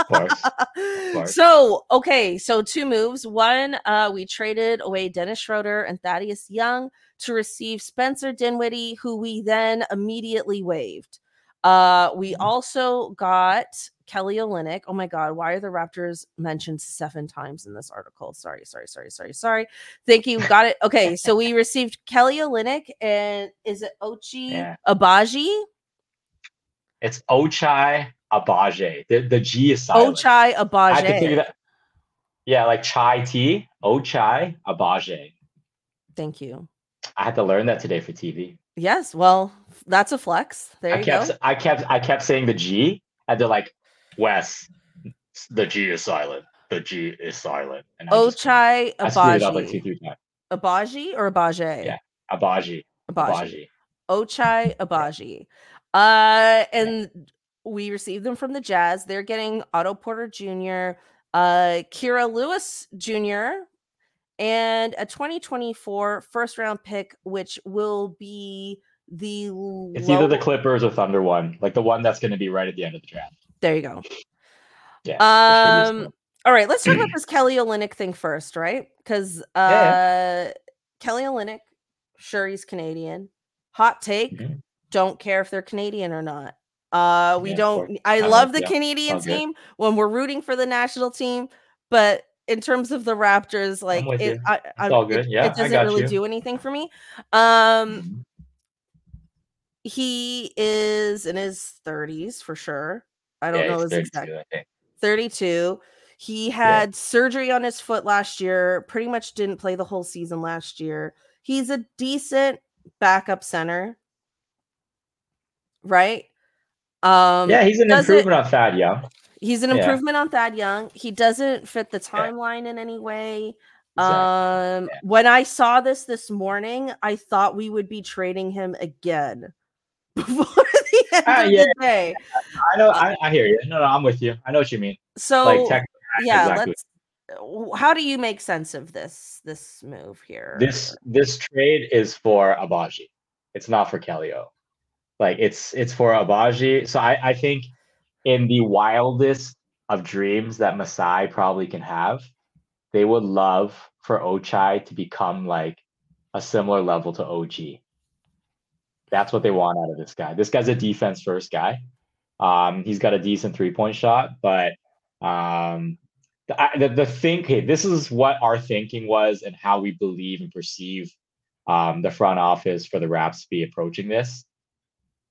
Of course. course. So, okay, so two moves. One, uh, we traded away Dennis Schroeder and Thaddeus Young to receive Spencer Dinwiddie, who we then immediately waived. Uh, we Mhm. also got Kelly Olynyk. Oh my God, why are the Raptors mentioned seven times in this article? Sorry, sorry, sorry, sorry, sorry. Thank you. Got it. Okay, so we received Kelly Olynyk and is it Ochi Yeah. Abaji? It's Ochai Abaje. The, the G is silent. Ochai I have to figure Abaje. that. Yeah, like chai tea. Ochai Abaje. Thank you. I had to learn that today for TV. Yes, well, that's a flex. There I you kept go. I kept I kept saying the G and they're like, Wes, the G is silent. The G is silent. And I just- Ochai I up like Abaji. two, three times. Abaji or Abaje? Yeah. Abaji. Abaji. Abaji. Ochai Abaji. Uh, and we received them from the Jazz. They're getting Otto Porter Jr., uh, Kira Lewis Jr., and a 2024 first round pick, which will be the It's either the Clippers or Thunder one, like the one that's going to be right at the end of the draft. There you go. Yeah. Um. All right, let's talk about this Kelly Olynyk thing first, right? Because uh, Yeah, Kelly Olynyk, sure he's Canadian. Hot take: Mhm. don't care if they're Canadian or not. Uh, we Yeah, don't. I I love the yeah, Canadian team when we're rooting for the national team, but in terms of the Raptors, like it. I, I, all it- good. Yeah, it doesn't really you. do anything for me. Um, Mhm. he is in his 30s for sure. I don't know his 32, exact 32. He had surgery on his foot last year, pretty much didn't play the whole season last year. He's a decent backup center. Right? Um yeah, he's an improvement on Thad Young. he's an yeah. improvement on Thad Young. He doesn't fit the timeline in any way. Exactly. Um Yeah. when I saw this this morning, I thought we would be trading him again before the end Ah, of the day. I know. I, I hear you. No, no, I'm with you. I know what you mean. So like tech, yeah exactly. let's how do you make sense of this this move here this this trade is for Agbaji. It's not for Kelly O. Like it's it's for Agbaji. So I I think in the wildest of dreams that Masai probably can have, they would love for Ochai to become like a similar level to OG. That's what they want out of this guy. This guy's a defense first guy. Um, he's got a decent three point shot, but um, the, the thing. This is what our thinking was and how we believe and perceive um, the front office for the Raps to be approaching this.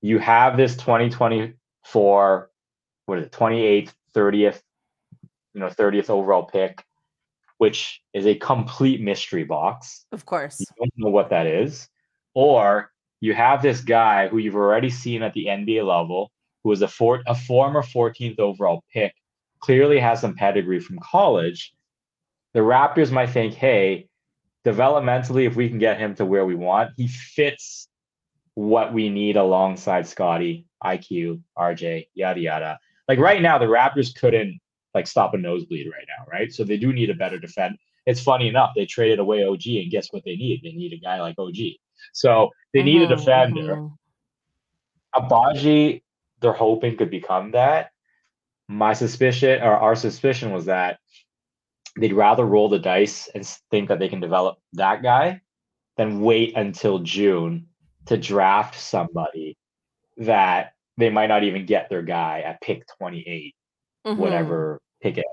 You have this 2024, what is it, 28th, 30th, you know, 30th overall pick, which is a complete mystery box. Of course. You don't know what that is, or you have this guy who you've already seen at the NBA level, who is a for, a former 14th overall pick, clearly has some pedigree from college. The Raptors might think, hey, developmentally, if we can get him to where we want, he fits what we need alongside Scottie, IQ, RJ, yada yada. Like right now, the Raptors couldn't like stop a nosebleed right now, right? So they do need a better defense it's funny enough they traded away OG and guess what they need? They need a guy like OG. So they need a Mhm, defender. mhm. Agbaji, they're hoping could become that. My suspicion or our suspicion was that they'd rather roll the dice and think that they can develop that guy than wait until June to draft somebody that they might not even get their guy at pick 28, Mhm, whatever pick it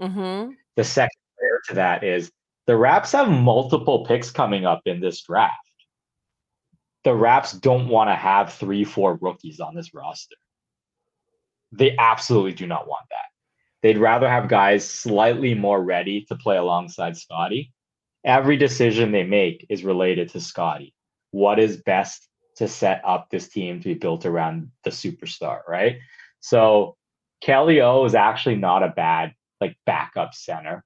mhm. the second layer to that is the Raps have multiple picks coming up in this draft. The Raps don't want to have three, four rookies on this roster. They absolutely do not want that. They'd rather have guys slightly more ready to play alongside Scottie. Every decision they make is related to Scottie. What is best to set up this team to be built around the superstar, right? So Kelly O is actually not a bad like backup center.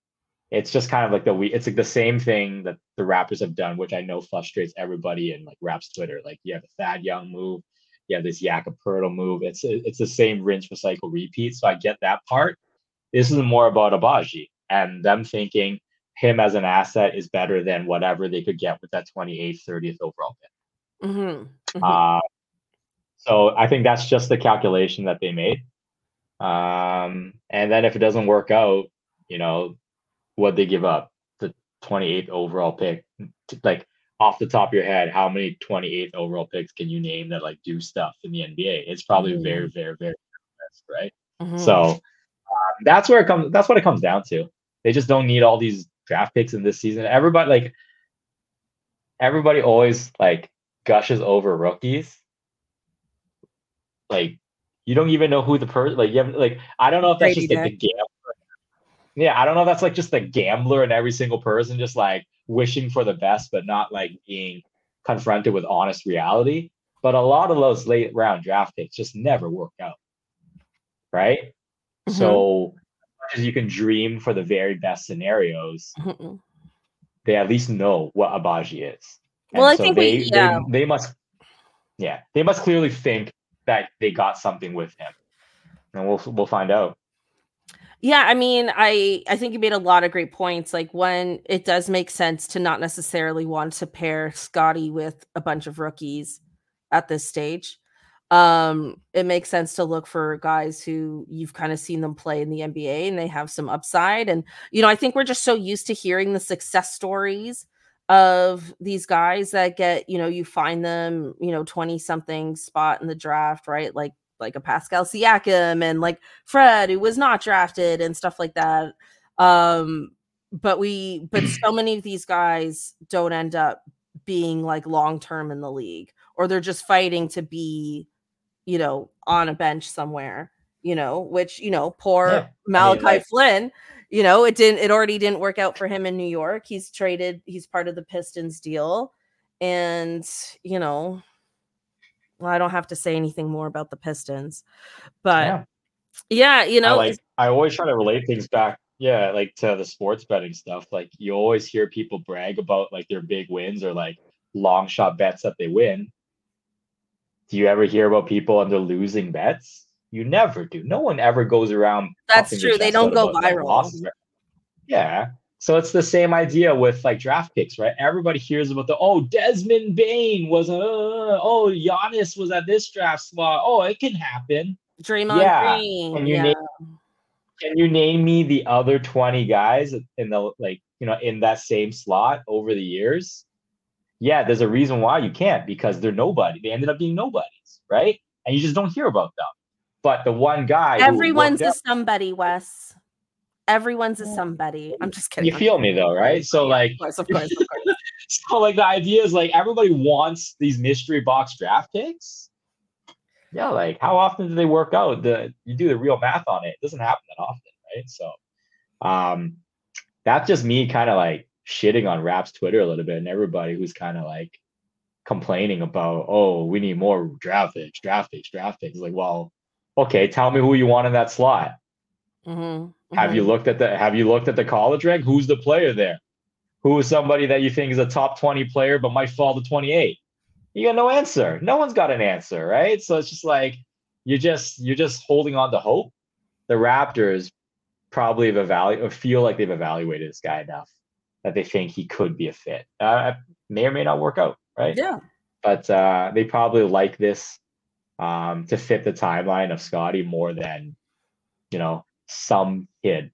It's just kind of like the we. It's like the same thing that the Raptors have done, which I know frustrates everybody in like Raps Twitter. Like you have a Thad Young move, you have this Jakob Poeltl move. It's it's the same rinse, recycle, repeat. So I get that part. This is more about Agbaji and them thinking him as an asset is better than whatever they could get with that 28th, 30th overall pick. Mhm, mhm. Uh, so I think that's just the calculation that they made. Um, and then if it doesn't work out, you know, what they give up the 28th overall pick, like off the top of your head, how many 28th overall picks can you name that like do stuff in the NBA? It's probably Mhm. very, very, very right? Mhm. So um, that's where it comes. That's what it comes down to. They just don't need all these draft picks in this season. Everybody like everybody always like gushes over rookies. Like you don't even know who the person like you have like I don't know if that's Brady just like the gambler. Yeah, I don't know if that's like just the gambler and every single person just like wishing for the best, but not like being confronted with honest reality. But a lot of those late round draft picks just never work out. Right? Mhm. So as you can dream for the very best scenarios, Mhm. they at least know what Agbaji is. Well, I so think we- they, yeah. they they must yeah, they must clearly think that they got something with him. And we'll we'll find out. Yeah, I mean, I I think you made a lot of great points. Like when it does make sense to not necessarily want to pair Scottie with a bunch of rookies at this stage. Um, it makes sense to look for guys who you've kind of seen them play in the NBA and they have some upside. And you know, I think we're just so used to hearing the success stories of these guys that get, you know, you find them, you know, 20 something spot in the draft, right? Like like a Pascal Siakam and like Fred, who was not drafted and stuff like that. Um, but we, but so many of these guys don't end up being like long term in the league, or they're just fighting to be, you know, on a bench somewhere. You know, which you know, poor Yeah, Malachi Flynn. You know, it didn't. It already didn't work out for him in New York. He's traded. He's part of the Pistons deal, and you know, well, I don't have to say anything more about the Pistons, but Yeah. yeah, you I know, like I always try to relate things back, yeah, like to the sports betting stuff. Like you always hear people brag about like their big wins or like long shot bets that they win. Do you ever hear about people under losing bets? You never do. No one ever goes around. That's true. They don't go viral. Yeah. So it's the same idea with like draft picks, right? Everybody hears about the oh Desmond Bane was uh, oh Giannis was at this draft slot. Oh, it can happen. Draymond yeah, Green. and you yeah. name- Can you name me the other 20 guys in the like, you know, in that same slot over the years? Yeah, there's a reason why you can't because they're nobody. They ended up being nobodies, right? And you just don't hear about them. But the one guy Everyone's a out- somebody, Wes. Everyone's a somebody. I'm just kidding. you feel me though, right? So like of course, of course, of course. so like the idea is like everybody wants these mystery box draft picks. Yeah, like how often do they work out? The you do the real math on it. It doesn't happen that often, right? So um that's just me kind of like shitting on Raps Twitter a little bit and everybody who's kind of like complaining about, oh, we need more draft picks, draft picks, draft picks. Like, well, okay, tell me who you want in that slot. Mhm, Have you mhm. looked at the have you looked at the college rank? Who's the player there? Who is somebody that you think is a top 20 player but might fall to 28? You got no answer. No one's got an answer, right? So it's just like you're just you're just holding on to hope. The Raptors probably have evaluated feel like they've evaluated this guy enough that they think he could be a fit. Uh, may or may not work out, right? Yeah. But uh, they probably like this um, to fit the timeline of Scottie more than you know some kid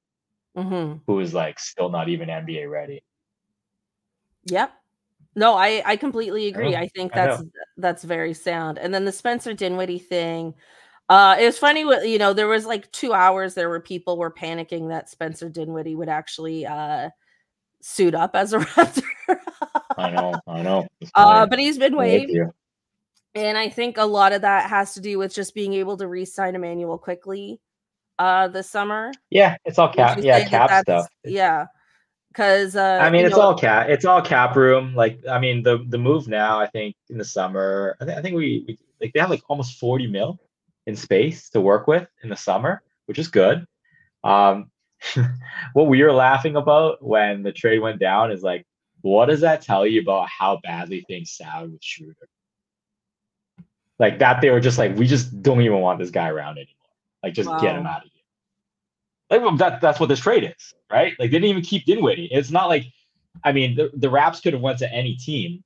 hmm who is like still not even NBA ready. Yep. No, I I completely agree. know, I think I that's that's very sound. And then the Spencer Dinwiddie thing. Uh, it was funny. You know, there was like two hours there where people were panicking that Spencer Dinwiddie would actually uh suit up as a Raptor. I know, I know. Uh, but he's been waived, and I think a lot of that has to do with just being able to re-sign Immanuel Quickley uh this summer. Yeah, it's all cap. Yeah, say that cap stuff. Yeah. Cause uh I mean, it's know, all cap. It's all cap room. Like, I mean, the the move now. I think in the summer. I think I think we, we like they have like almost forty mil in space to work with in the summer, which is good. Um, what we were laughing about when the trade went down is like, what does that tell you about how badly things sound with Schroeder? Like that, they were just like, we just don't even want this guy around anymore. Like, just get him out of here. Like that, that's what this trade is, right? Like they didn't even keep Dinwiddie. It's not like, I mean, the, the Raps could have went to any team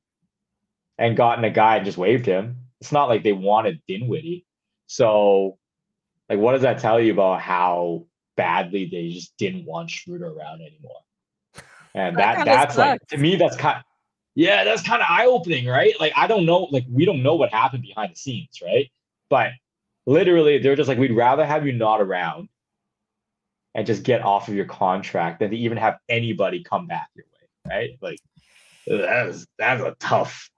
and gotten a guy and just waived him. It's not like they wanted Dinwiddie. So, like, what does that tell you about how badly they just didn't want Schroeder around anymore? And That that, that's like to me, that's kind of, yeah, that's kind of eye opening, right? Like, I don't know, like, we don't know what happened behind the scenes, right? But literally, they're just like, we'd rather have you not around and just get off of your contract than to even have anybody come back your way, right? Like, that is that's a tough,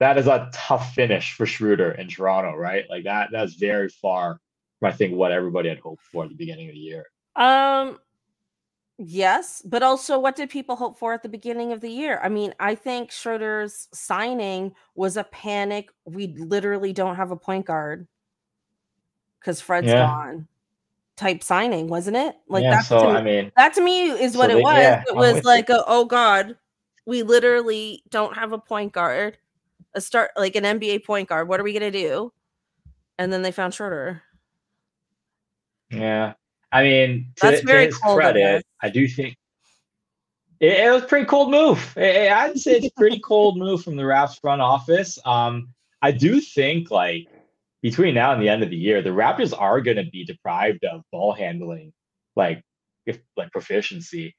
that is a tough finish for Schroeder in Toronto, right? Like that, that's very far from I think what everybody had hoped for at the beginning of the year. Um, Yes, but also what did people hope for at the beginning of the year? I mean, I think Schroeder's signing was a panic. We literally don't have a point guard because Fred's Yeah. gone. Type signing, wasn't it? Like yeah, that. so to I me, mean, that to me is so what it they- was. yeah, it was like, a, oh god, we literally don't have a point guard, a start like an NBA point guard. What are we gonna do? And then they found Schroeder. yeah. I mean, to, That's to his cold credit, I do think it, it was a pretty cold move. I- I- I'd say it's a pretty cold move from the Raps front office. Um, I do think like between now and the end of the year, the Raptors are going to be deprived of ball handling, like if like proficiency.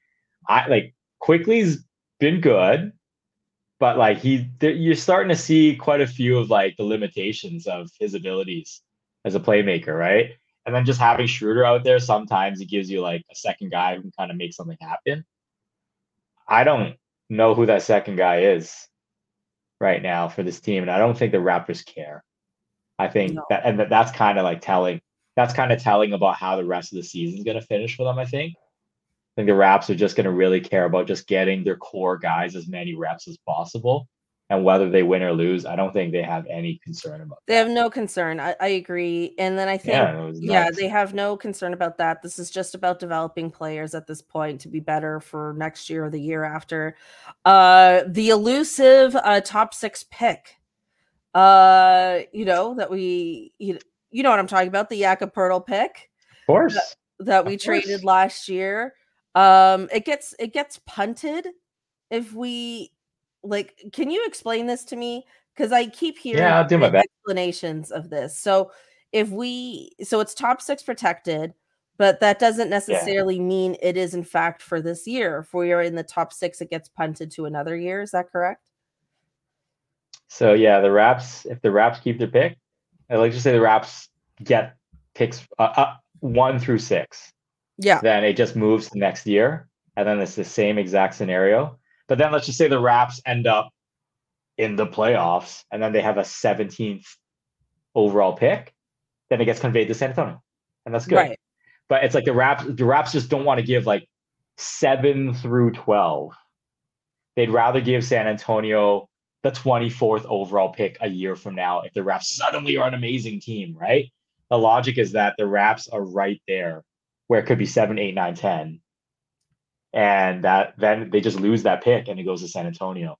I like Quickley's been good, but like he, th- you're starting to see quite a few of like the limitations of his abilities as a playmaker, right? And then just having Schroeder out there, sometimes it gives you like a second guy who can kind of make something happen. I don't know who that second guy is right now for this team, and I don't think the Raptors care. I think No. that, and that, that's kind of like telling. That's kind of telling about how the rest of the season is going to finish for them. I think. I think the Raps are just going to really care about just getting their core guys as many reps as possible, and whether they win or lose, I don't think they have any concern about. They that. have no concern. I, I agree. And then I think Yeah, yeah, they have no concern about that. This is just about developing players at this point to be better for next year or the year after. Uh the elusive uh top 6 pick. Uh you know that we you, you know what I'm talking about, the Jakob Poeltl pick Of course. that we Of traded last year. Um it gets it gets punted if we like can you explain this to me cuz I keep hearing Yeah, I'll do my best. explanations of this. So if we so it's top 6 protected but that doesn't necessarily mean it is in fact for this year. If we are in the top 6 it gets punted to another year, is that correct? So yeah, the Raps. If the Raps keep their pick, I like to say the Raps get picks uh, uh, one through six. Yeah. Then it just moves to next year, and then it's the same exact scenario. But then let's just say the Raps end up in the playoffs, and then they have a 17th overall pick. Then it gets conveyed to San Antonio, and that's good. Right. But it's like the Raps. The Raps just don't want to give like seven through 12. They'd rather give San Antonio the 24th overall pick a year from now if the Raps suddenly are an amazing team, right? The logic is that the Raps are right there where it could be 7, 8, 9, 10. And that then they just lose that pick and it goes to San Antonio.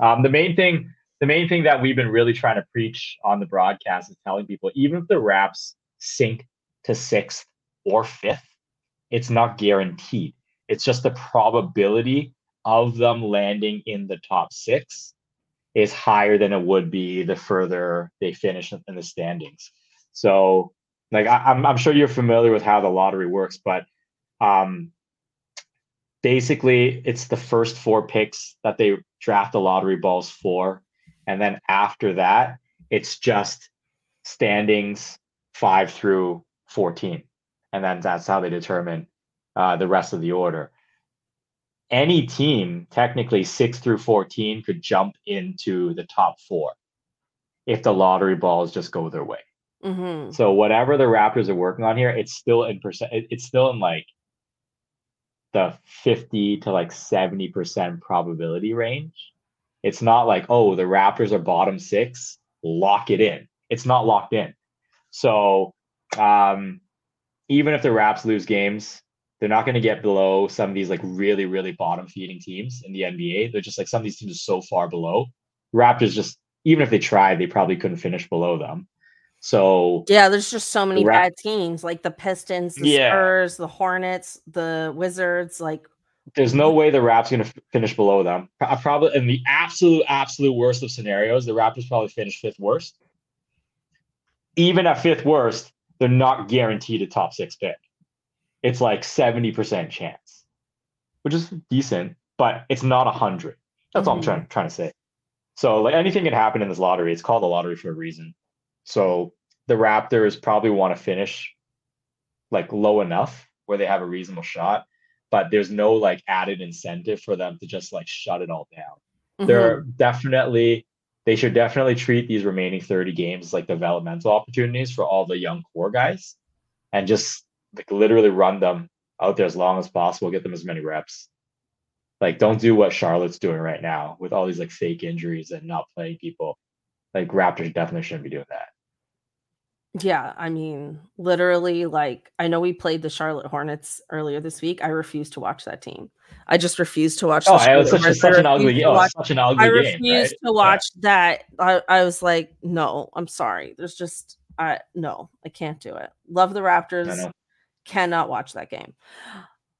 Um, the main thing, the main thing that we've been really trying to preach on the broadcast is telling people even if the Raps sink to sixth or fifth, it's not guaranteed. It's just the probability of them landing in the top six is higher than it would be the further they finish in the standings. So, like I, I'm, I'm sure you're familiar with how the lottery works, but um, basically it's the first four picks that they draft the lottery balls for, and then after that, it's just standings five through fourteen, and then that's how they determine uh, the rest of the order any team, technically six through 14, could jump into the top four if the lottery balls just go their way. Mhm. So whatever the Raptors are working on here, it's still in percent. It's still in like the 50 to like 70 percent probability range. It's not like oh the Raptors are bottom six, lock it in. It's not locked in. So um, even if the Raps lose games, they're not going to get below some of these like really really bottom feeding teams in the NBA. They're just like some of these teams are so far below. Raptors just even if they tried, they probably couldn't finish below them. So Yeah, there's just so many Ra- bad teams like the Pistons, the Yeah. Spurs, the Hornets, the Wizards. Like, there's no way the Raptors going to f- finish below them. Pro- Probably in the absolute absolute worst of scenarios, the Raptors probably finish fifth worst. Even at fifth worst, they're not guaranteed a top six pick. It's like 70% chance, which is decent, but it's not 100. That's all I'm Mhm. trying, trying to say. So, like anything can happen in this lottery. It's called a lottery for a reason. So, the Raptors probably want to finish like low enough where they have a reasonable shot, but there's no like added incentive for them to just like shut it all down mhm. they're definitely they should definitely treat these remaining 30 games like developmental opportunities for all the young core guys and just like literally run them out there as long as possible, get them as many reps. Like, don't do what Charlotte's doing right now with all these like fake injuries and not playing people. Like Raptors definitely shouldn't be doing that. Yeah, I mean, literally, like I know we played the Charlotte Hornets earlier this week. I refuse to watch that team. I just refuse to watch. Oh, it was such, such an ugly, oh, watch, such an ugly I game. refuse right? to watch yeah. that. I, I was like, no, I'm sorry. There's just, I no, I can't do it. Love the Raptors. Cannot watch that game.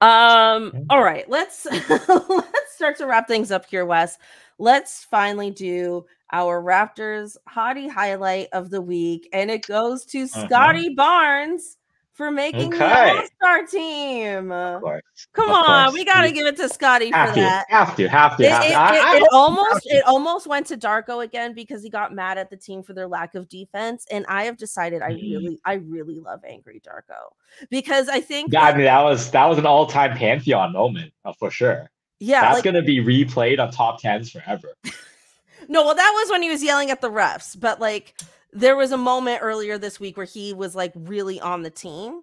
Um. All right, let's let's start to wrap things up here, Wes. Let's finally do our Raptors hottie highlight of the week, and it goes to uh-huh. Scottie Barnes for making okay. the All Star team. Come of on, course. we got to give it to Scottie for that. Have to, have to, it, have to. It, I, it, it almost, it almost went to Darko again because he got mad at the team for their lack of defense, and I have decided I mm-hmm. really, I really love angry Darko because I think. Yeah, that, I mean that was that was an all time pantheon moment uh, for sure. Yeah, that's like, gonna be replayed on top tens forever. no, well, that was when he was yelling at the refs, but like there was a moment earlier this week where he was like really on the team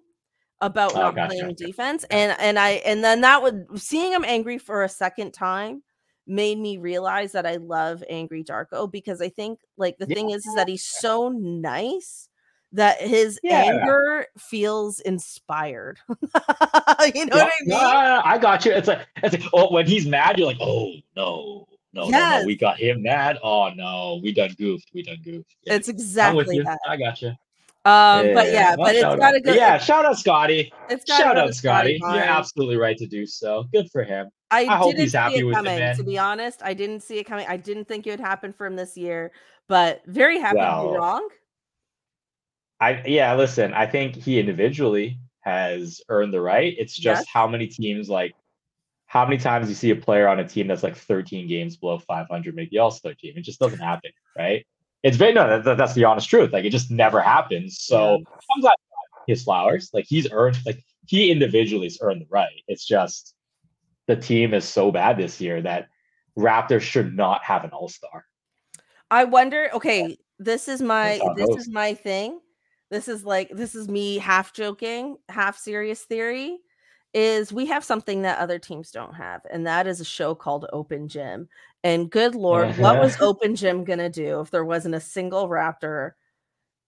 about oh, not gotcha. playing defense and and i and then that would seeing him angry for a second time made me realize that i love angry darko because i think like the yeah. thing is is that he's so nice that his yeah. anger feels inspired you know yeah, what i mean ah, i got you it's like it's like oh when he's mad you're like oh no no, yes. no, no, we got him mad. Oh no, we done goofed. We done goofed. Yeah. It's exactly that. I got you. Um, yeah, but yeah, well, but it's got to go. Yeah, shout out Scottie. It's shout out Scottie. You're absolutely right to do so. Good for him. I, I hope he's happy with coming, it. To be honest, I didn't see it coming. I didn't think it would happen for him this year, but very happy well, to be wrong. I yeah, listen. I think he individually has earned the right. It's just yes. how many teams like how many times you see a player on a team that's like 13 games below 500 make the All Star team. It just doesn't happen, right? it's very no that, that's the honest truth like it just never happens so yeah. i'm glad his flowers like he's earned like he individually has earned the right it's just the team is so bad this year that raptors should not have an all-star i wonder okay this is my this is my thing this is like this is me half joking half serious theory is we have something that other teams don't have, and that is a show called Open Gym. And good lord, uh-huh. what was Open Gym gonna do if there wasn't a single Raptor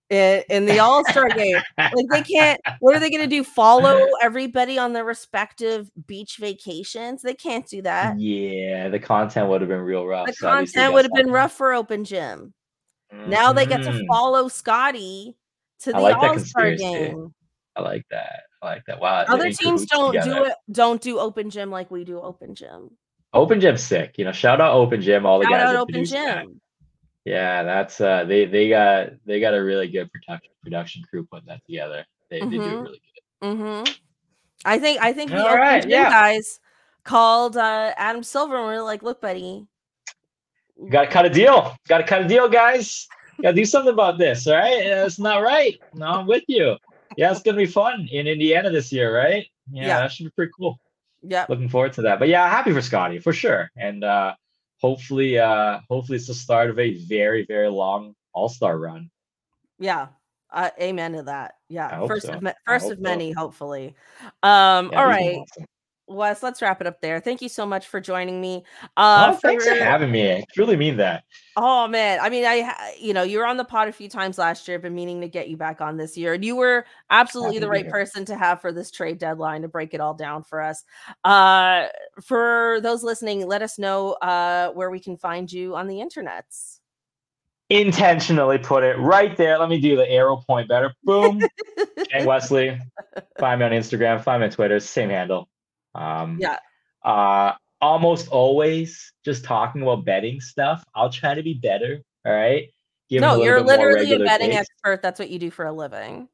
in, in the All Star game? Like they can't. What are they gonna do? Follow everybody on their respective beach vacations? They can't do that. Yeah, the content would have been real rough. The so content would have been rough for Open Gym. Mm-hmm. Now they get to mm-hmm. follow Scottie to the like All Star game. I like that. Like that. Wow. Other teams don't together. do it. Don't do open gym like we do open gym. Open gym, sick. You know, shout out open gym. All the shout guys. Out open gym. That. Yeah, that's uh they they got they got a really good production production crew putting that together. They, mm-hmm. they do mm-hmm. really good. Mm-hmm. I think I think the All open gym yeah. guys called uh Adam Silver and we are like, look, buddy. Gotta cut a deal. Gotta cut a deal, guys. Gotta do something about this. All right. It's not right. No, I'm with you yeah, it's gonna be fun in Indiana this year, right? Yeah, yeah, that should be pretty cool. Yeah, looking forward to that. But yeah, happy for Scottie for sure, and uh, hopefully, uh, hopefully it's the start of a very, very long All Star run. Yeah, uh, amen to that. Yeah, first so. of first of many, so. hopefully. Um, yeah, all right. Awesome. Wes, let's wrap it up there. Thank you so much for joining me. Uh, oh, thanks for, having me. I truly mean that. Oh man, I mean, I you know you were on the pod a few times last year. I've Been meaning to get you back on this year, and you were absolutely Happy the right person to have for this trade deadline to break it all down for us. Uh, for those listening, let us know uh, where we can find you on the internets. Intentionally put it right there. Let me do the arrow point better. Boom. Jay Wesley. Find me on Instagram. Find me on Twitter. Same handle. Um, yeah. Uh, almost always just talking about betting stuff. I'll try to be better. All right. Give no, you're literally a betting takes. expert. That's what you do for a living.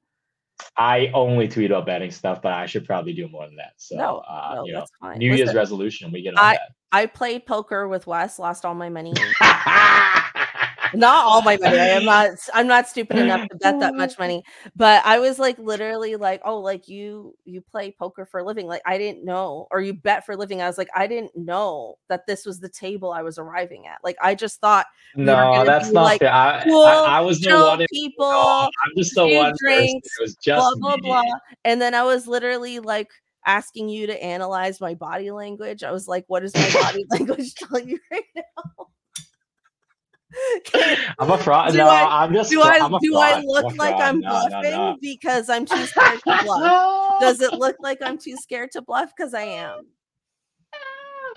I only tweet about betting stuff, but I should probably do more than that. So, no, uh, no, you know, New Listen, Year's resolution, we get on I, that. I played poker with Wes, lost all my money. not all my money. I am not I'm not stupid enough to bet that much money. But I was like literally like, oh, like you you play poker for a living. Like I didn't know, or you bet for a living. I was like, I didn't know that this was the table I was arriving at. Like I just thought No, that's not like, I, cool, I, I, was the one people. No, I'm just the one drinks, It was just blah blah me. blah. And then I was literally like asking you to analyze my body language. I was like, what is my body language telling you right now? I'm a fraud. Do No, I- I'm just. do I I'm a do. I look like. I'm no, bluffing no. because I'm too scared to bluff? Does it look like I'm too scared to bluff? Because I am.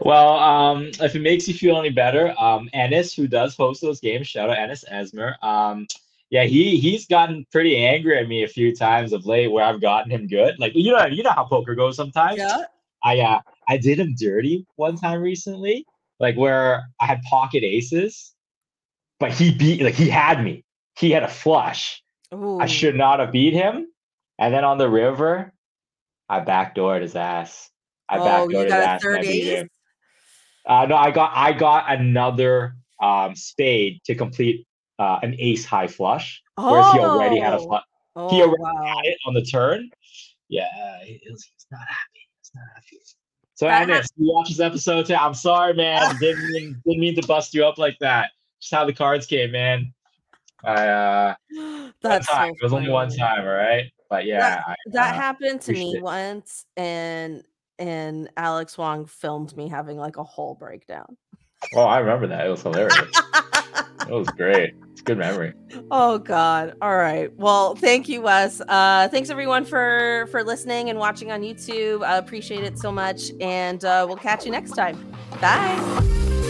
well, um, if it makes you feel any better, um, Ennis, who does host those games, shout out Ennis Esmer. Um, yeah, he he's gotten pretty angry at me a few times of late where I've gotten him good. Like you know, you know how poker goes sometimes. Yeah. I uh I did him dirty one time recently, like where I had pocket aces, but he beat like he had me. He had a flush. I should not have beat him. And then on the river, I backdoored his ass. I Oh, backdoored you his ass and I third beat ace? him. Uh, no, I got I got another um, spade to complete uh, an ace high flush, whereas he already had a Oh. flush Oh, he already wow. had it on the turn. Yeah, he- he's, he's not happy. He's not happy. So That Ennis, you watch this episode today. I'm sorry, man. didn't mean, didn't mean to bust you up like that. Just how the cards came, man. I uh, That's one time. so it was only one time, all right. But yeah, I, That uh, happened to me it. once, and and Alex Wong filmed me having like a whole breakdown. Oh, I remember that. It was hilarious. It was great. It's good memory. oh God! All right. Well, thank you, Wes. Uh, thanks everyone for for listening and watching on YouTube. I appreciate it so much, and uh, we'll catch you next time. Bye.